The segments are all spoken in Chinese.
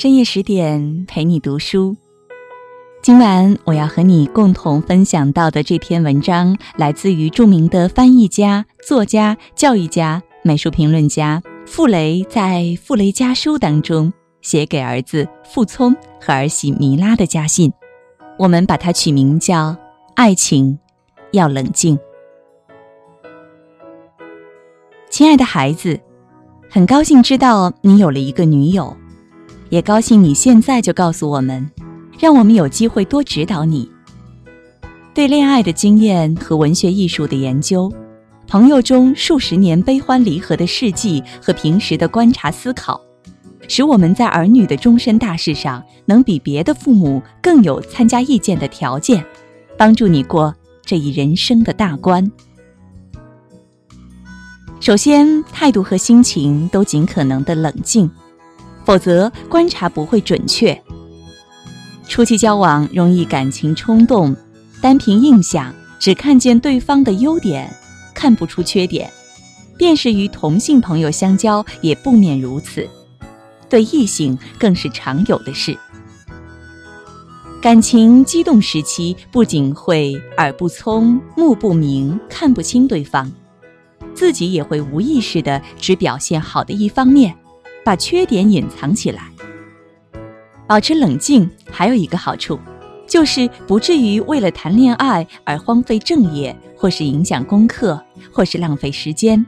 深夜十点陪你读书。今晚我要和你共同分享到的这篇文章，来自于著名的翻译家、作家、教育家、美术评论家傅雷在《傅雷家书》当中写给儿子傅聪和儿媳米拉的家信。我们把它取名叫《爱情要冷静》。亲爱的孩子，很高兴知道你有了一个女友。也高兴你现在就告诉我们，让我们有机会多指导你。对恋爱的经验和文学艺术的研究，朋友中数十年悲欢离合的事迹和平时的观察思考，使我们在儿女的终身大事上能比别的父母更有参加意见的条件，帮助你过这一人生的大关。首先，态度和心情都尽可能的冷静。否则，观察不会准确。初期交往容易感情冲动，单凭印象只看见对方的优点，看不出缺点。便是与同性朋友相交，也不免如此。对异性更是常有的事。感情激动时期，不仅会耳不聪、目不明，看不清对方，自己也会无意识的只表现好的一方面。把缺点隐藏起来，保持冷静，还有一个好处，就是不至于为了谈恋爱而荒废正业，或是影响功课，或是浪费时间，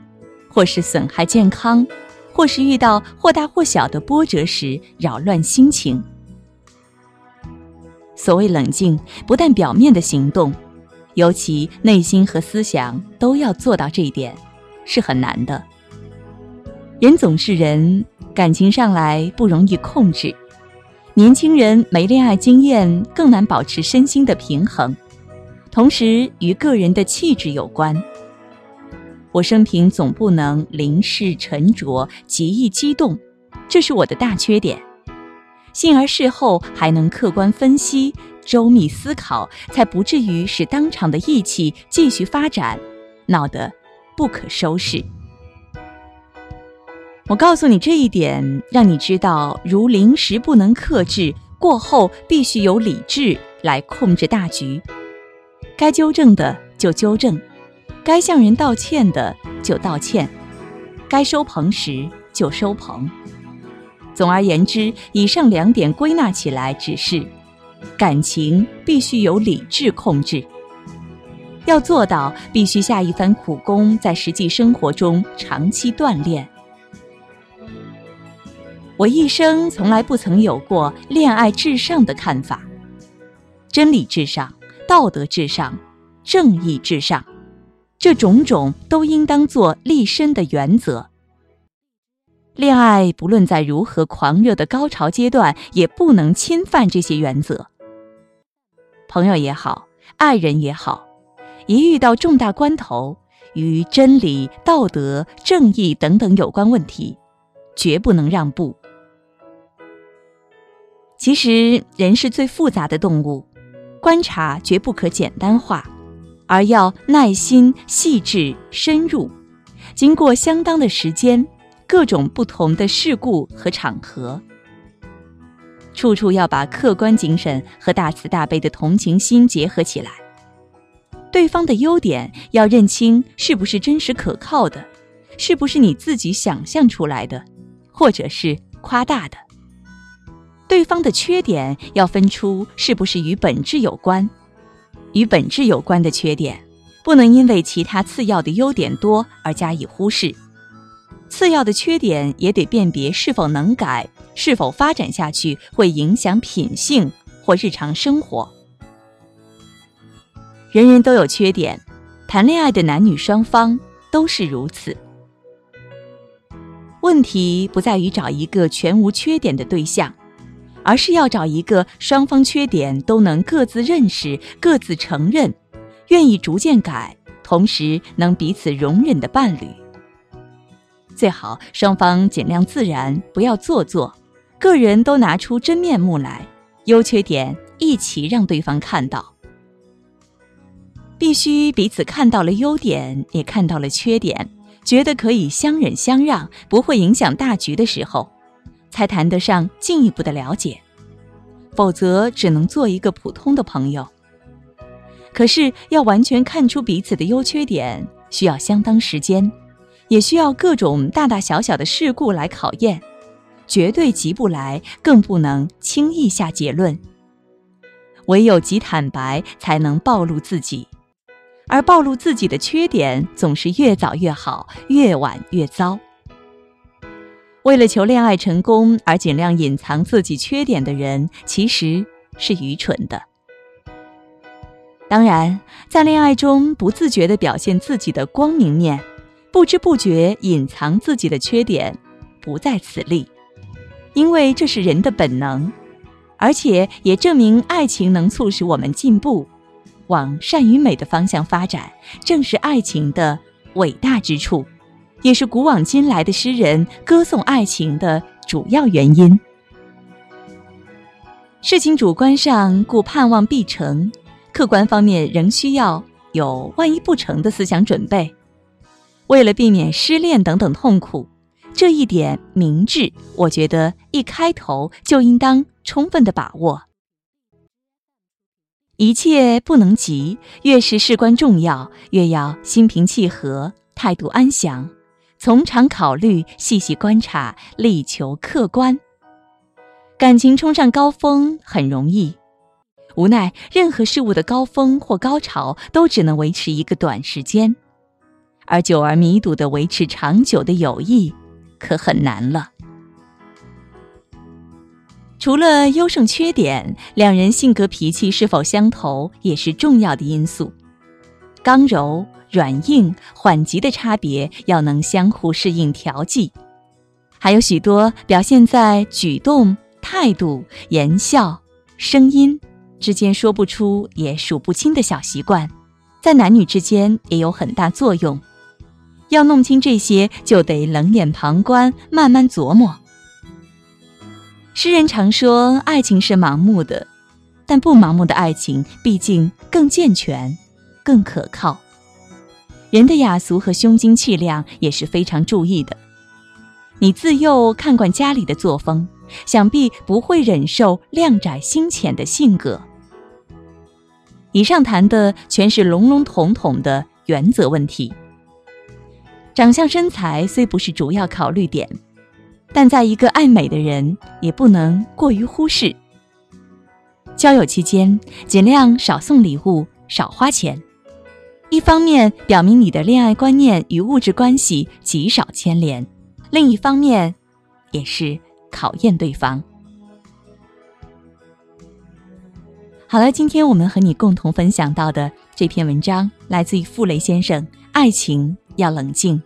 或是损害健康，或是遇到或大或小的波折时扰乱心情。所谓冷静，不但表面的行动，尤其内心和思想都要做到这一点，是很难的。人总是人。感情上来不容易控制，年轻人没恋爱经验，更难保持身心的平衡。同时，与个人的气质有关。我生平总不能临事沉着、极易激动，这是我的大缺点。幸而事后还能客观分析、周密思考，才不至于使当场的义气继续发展，闹得不可收拾。我告诉你这一点，让你知道，如临时不能克制，过后必须有理智来控制大局。该纠正的就纠正，该向人道歉的就道歉，该收棚时就收棚。总而言之，以上两点归纳起来，只是感情必须有理智控制。要做到，必须下一番苦功，在实际生活中长期锻炼。我一生从来不曾有过恋爱至上的看法，真理至上，道德至上，正义至上，这种种都应当做立身的原则。恋爱不论在如何狂热的高潮阶段，也不能侵犯这些原则。朋友也好，爱人也好，一遇到重大关头，与真理、道德、正义等等有关问题，绝不能让步。其实，人是最复杂的动物，观察绝不可简单化，而要耐心、细致、深入。经过相当的时间，各种不同的事故和场合，处处要把客观精神和大慈大悲的同情心结合起来。对方的优点要认清是不是真实可靠的，是不是你自己想象出来的，或者是夸大的。对方的缺点要分出是不是与本质有关，与本质有关的缺点，不能因为其他次要的优点多而加以忽视。次要的缺点也得辨别是否能改，是否发展下去会影响品性或日常生活。人人都有缺点，谈恋爱的男女双方都是如此。问题不在于找一个全无缺点的对象。而是要找一个双方缺点都能各自认识、各自承认、愿意逐渐改，同时能彼此容忍的伴侣。最好双方尽量自然，不要做作，个人都拿出真面目来，优缺点一起让对方看到。必须彼此看到了优点，也看到了缺点，觉得可以相忍相让，不会影响大局的时候。才谈得上进一步的了解，否则只能做一个普通的朋友。可是要完全看出彼此的优缺点，需要相当时间，也需要各种大大小小的事故来考验，绝对急不来，更不能轻易下结论。唯有极坦白，才能暴露自己，而暴露自己的缺点，总是越早越好，越晚越糟。为了求恋爱成功而尽量隐藏自己缺点的人，其实是愚蠢的。当然，在恋爱中不自觉地表现自己的光明面，不知不觉隐藏自己的缺点，不在此例，因为这是人的本能，而且也证明爱情能促使我们进步，往善与美的方向发展，正是爱情的伟大之处。也是古往今来的诗人歌颂爱情的主要原因。事情主观上故盼望必成，客观方面仍需要有万一不成的思想准备。为了避免失恋等等痛苦，这一点明智，我觉得一开头就应当充分的把握。一切不能急，越是事关重要，越要心平气和，态度安详。从长考虑，细细观察，力求客观。感情冲上高峰很容易，无奈任何事物的高峰或高潮都只能维持一个短时间，而久而弥笃的维持长久的友谊，可很难了。除了优胜缺点，两人性格脾气是否相投也是重要的因素。刚柔。软硬缓急的差别要能相互适应调剂，还有许多表现在举动、态度、言笑、声音之间说不出也数不清的小习惯，在男女之间也有很大作用。要弄清这些，就得冷眼旁观，慢慢琢磨。诗人常说，爱情是盲目的，但不盲目的爱情毕竟更健全、更可靠。人的雅俗和胸襟气量也是非常注意的。你自幼看惯家里的作风，想必不会忍受量窄心浅的性格。以上谈的全是笼笼统统的原则问题。长相身材虽不是主要考虑点，但在一个爱美的人，也不能过于忽视。交友期间，尽量少送礼物，少花钱。一方面表明你的恋爱观念与物质关系极少牵连，另一方面，也是考验对方。好了，今天我们和你共同分享到的这篇文章来自于傅雷先生，《爱情要冷静》，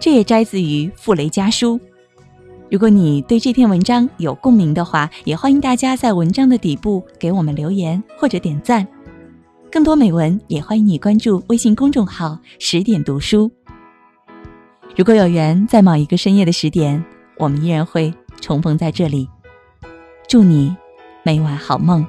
这也摘自于《傅雷家书》。如果你对这篇文章有共鸣的话，也欢迎大家在文章的底部给我们留言或者点赞。更多美文，也欢迎你关注微信公众号“十点读书”。如果有缘，在某一个深夜的十点，我们依然会重逢在这里。祝你每晚好梦。